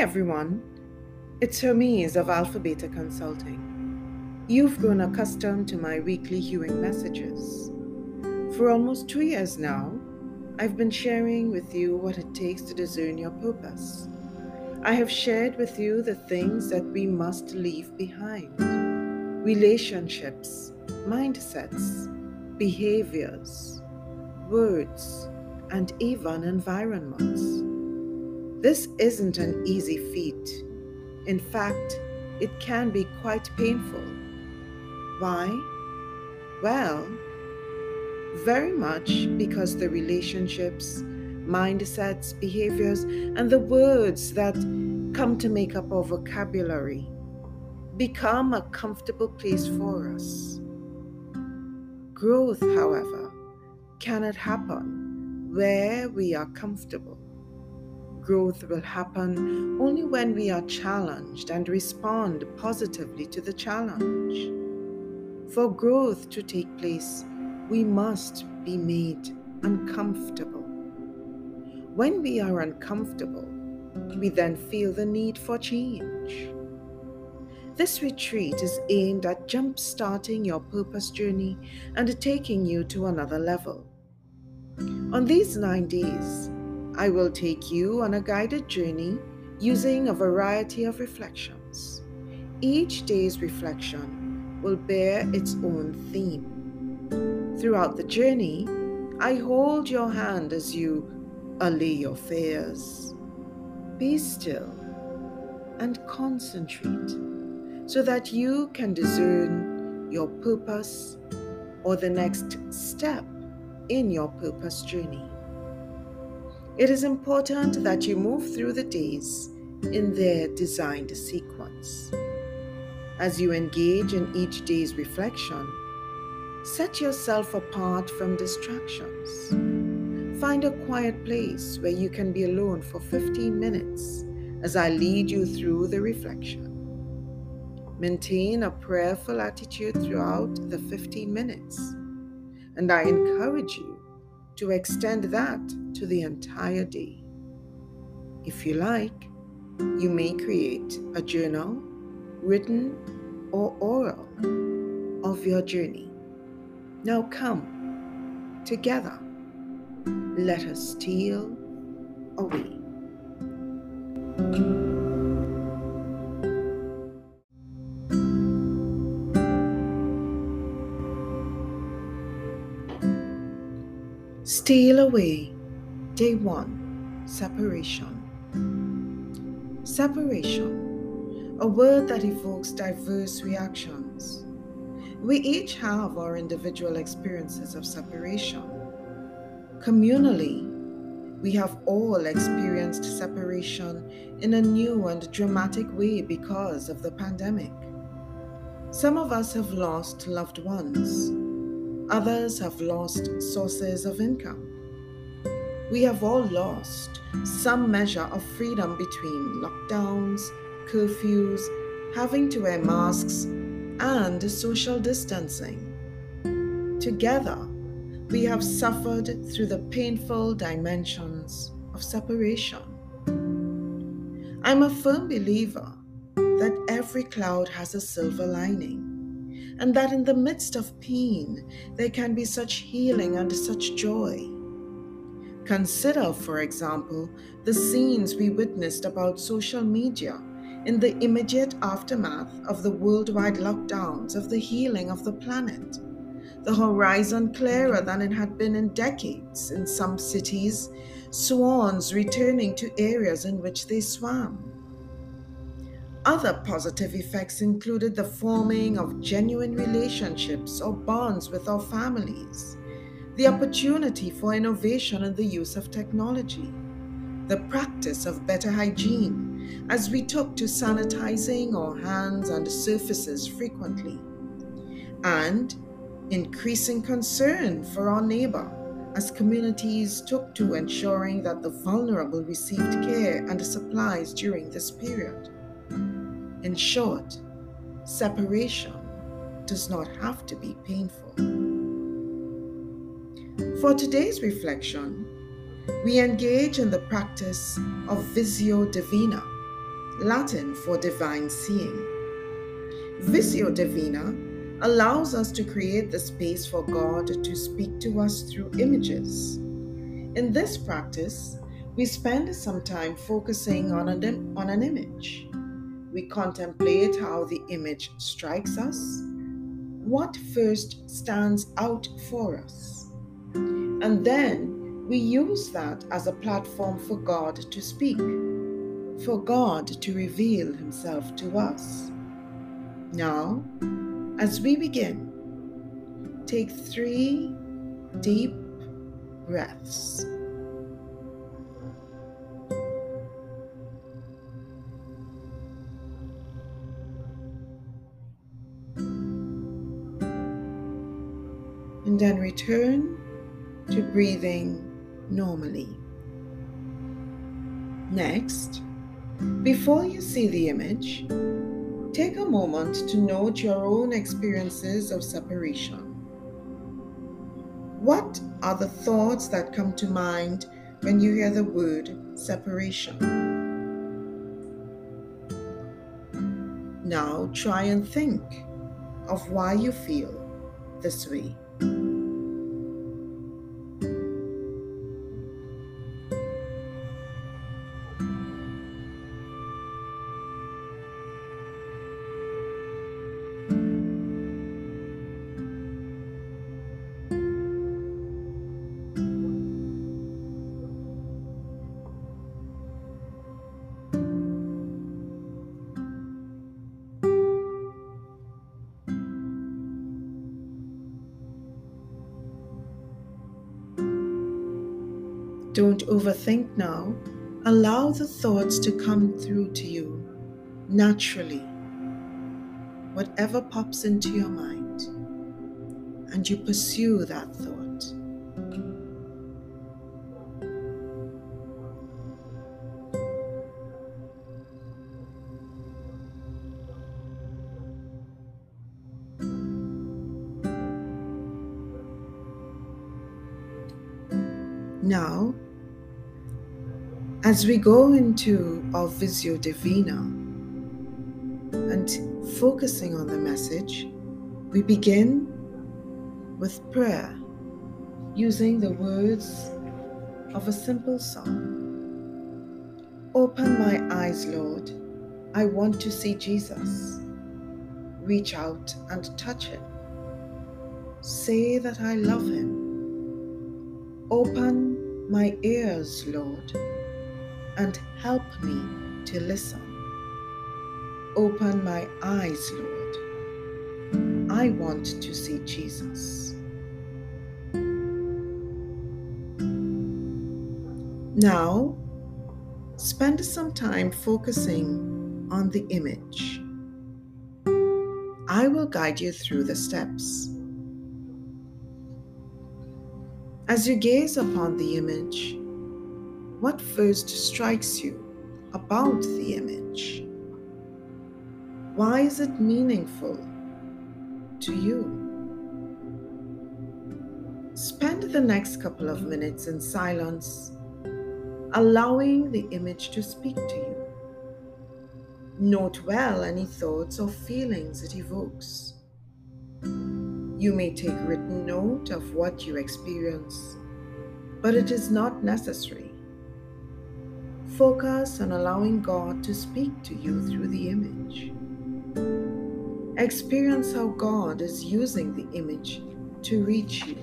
Everyone, it's Hermes of Alpha Beta Consulting. You've grown accustomed to my weekly hewing messages. For almost two years now, I've been sharing with you what it takes to discern your purpose. I have shared with you the things that we must leave behind relationships, mindsets, behaviors, words, and even environments. This isn't an easy feat. In fact, it can be quite painful. Why? Well, very much because the relationships, mindsets, behaviors, and the words that come to make up our vocabulary become a comfortable place for us. Growth, however, cannot happen where we are comfortable. Growth will happen only when we are challenged and respond positively to the challenge. For growth to take place, we must be made uncomfortable. When we are uncomfortable, we then feel the need for change. This retreat is aimed at jump starting your purpose journey and taking you to another level. On these nine days, I will take you on a guided journey using a variety of reflections. Each day's reflection will bear its own theme. Throughout the journey, I hold your hand as you allay your fears. Be still and concentrate so that you can discern your purpose or the next step in your purpose journey. It is important that you move through the days in their designed sequence. As you engage in each day's reflection, set yourself apart from distractions. Find a quiet place where you can be alone for 15 minutes as I lead you through the reflection. Maintain a prayerful attitude throughout the 15 minutes, and I encourage you to extend that to the entire day. If you like, you may create a journal, written or oral, of your journey. Now come, together, let us steal away. Steal away. Day 1 Separation. Separation, a word that evokes diverse reactions. We each have our individual experiences of separation. Communally, we have all experienced separation in a new and dramatic way because of the pandemic. Some of us have lost loved ones Others have lost sources of income. We have all lost some measure of freedom between lockdowns, curfews, having to wear masks, and social distancing. Together, we have suffered through the painful dimensions of separation. I'm a firm believer that every cloud has a silver lining and that in the midst of pain, there can be such healing and such joy. Consider, for example, the scenes we witnessed about social media in the immediate aftermath of the worldwide lockdowns of the healing of the planet. The horizon clearer than it had been in decades in some cities, swans returning to areas in which they swam other positive effects included the forming of genuine relationships or bonds with our families, the opportunity for innovation in the use of technology, the practice of better hygiene as we took to sanitizing our hands and surfaces frequently, and increasing concern for our neighbor as communities took to ensuring that the vulnerable received care and supplies during this period. In short, separation does not have to be painful. For today's reflection, we engage in the practice of Visio Divina, Latin for divine seeing. Visio Divina allows us to create the space for God to speak to us through images. In this practice, we spend some time focusing on an, on an image. We contemplate how the image strikes us, what first stands out for us, and then we use that as a platform for God to speak, for God to reveal Himself to us. Now, as we begin, take three deep breaths. Then return to breathing normally. Next, before you see the image, take a moment to note your own experiences of separation. What are the thoughts that come to mind when you hear the word separation? Now try and think of why you feel this way you Don't overthink now. Allow the thoughts to come through to you naturally. Whatever pops into your mind, and you pursue that thought. Now, as we go into our Visio Divina and focusing on the message, we begin with prayer using the words of a simple song. Open my eyes, Lord. I want to see Jesus. Reach out and touch him. Say that I love him. Open my ears, Lord and help me to listen. Open my eyes, Lord. I want to see Jesus. Now, spend some time focusing on the image. I will guide you through the steps. As you gaze upon the image, what first strikes you about the image? Why is it meaningful to you? Spend the next couple of minutes in silence, allowing the image to speak to you. Note well any thoughts or feelings it evokes. You may take written note of what you experience, but it is not necessary. Focus on allowing God to speak to you through the image. Experience how God is using the image to reach you.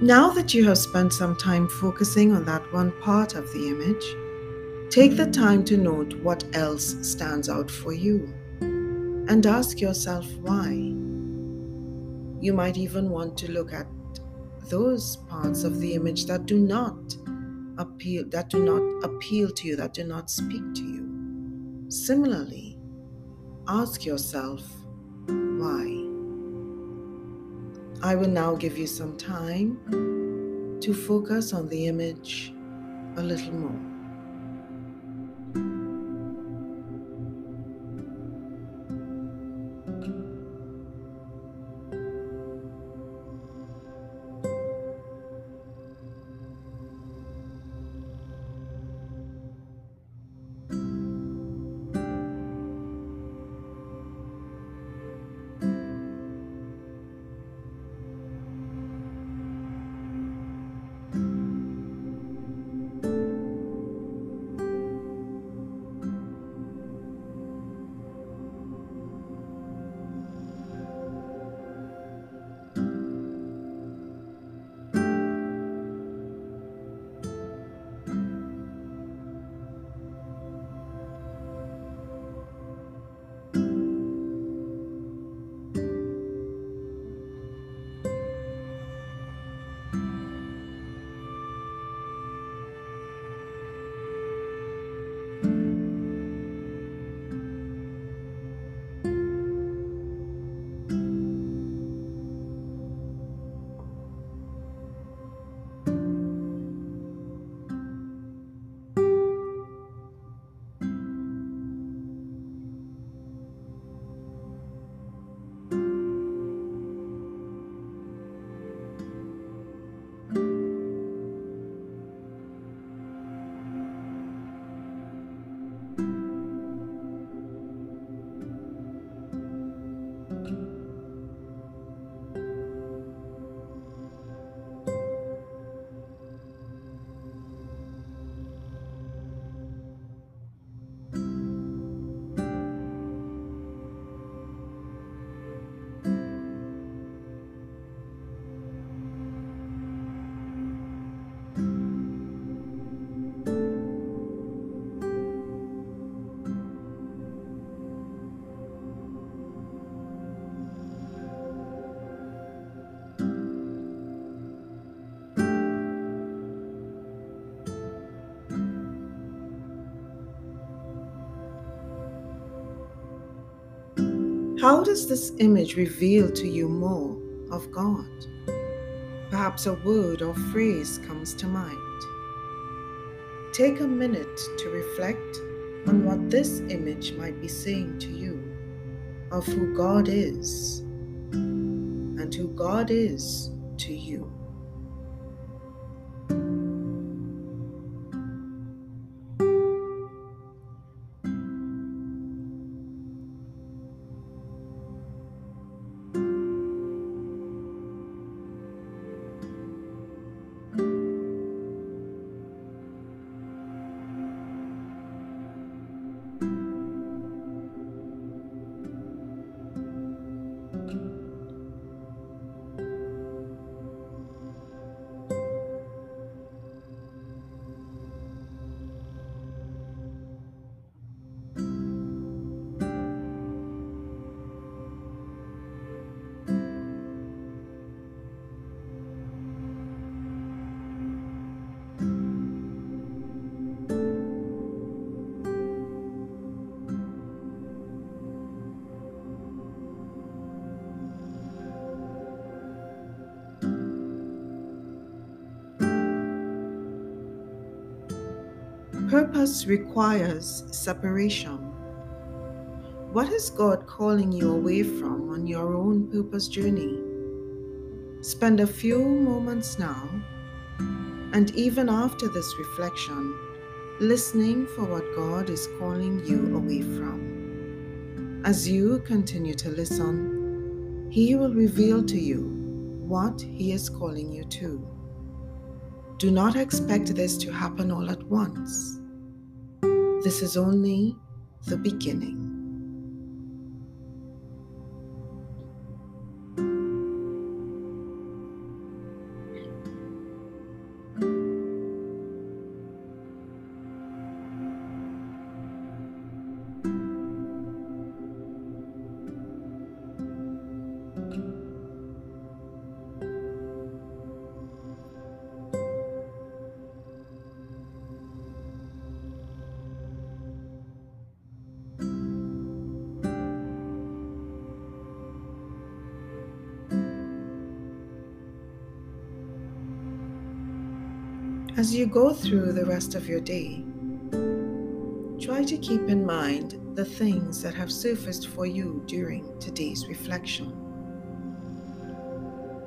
Now that you have spent some time focusing on that one part of the image, take the time to note what else stands out for you and ask yourself why. You might even want to look at those parts of the image that do not appeal that do not appeal to you that do not speak to you similarly ask yourself why i will now give you some time to focus on the image a little more How does this image reveal to you more of God? Perhaps a word or phrase comes to mind. Take a minute to reflect on what this image might be saying to you of who God is and who God is to you. Purpose requires separation. What is God calling you away from on your own purpose journey? Spend a few moments now, and even after this reflection, listening for what God is calling you away from. As you continue to listen, He will reveal to you what He is calling you to. Do not expect this to happen all at once. This is only the beginning. As you go through the rest of your day, try to keep in mind the things that have surfaced for you during today's reflection.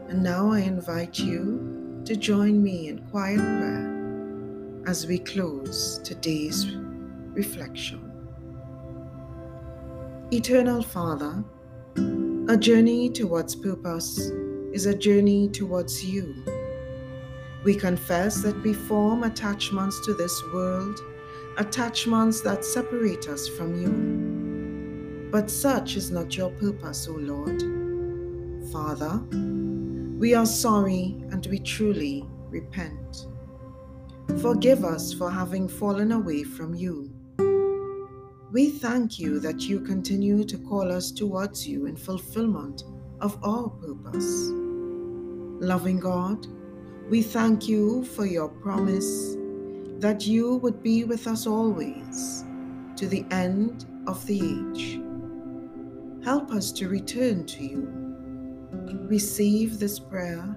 And now I invite you to join me in quiet prayer as we close today's reflection. Eternal Father, a journey towards purpose is a journey towards you. We confess that we form attachments to this world, attachments that separate us from you. But such is not your purpose, O Lord. Father, we are sorry and we truly repent. Forgive us for having fallen away from you. We thank you that you continue to call us towards you in fulfillment of our purpose. Loving God, we thank you for your promise that you would be with us always to the end of the age. Help us to return to you. Receive this prayer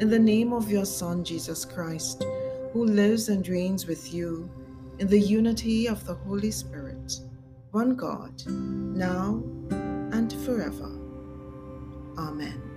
in the name of your Son, Jesus Christ, who lives and reigns with you in the unity of the Holy Spirit one God, now and forever. Amen.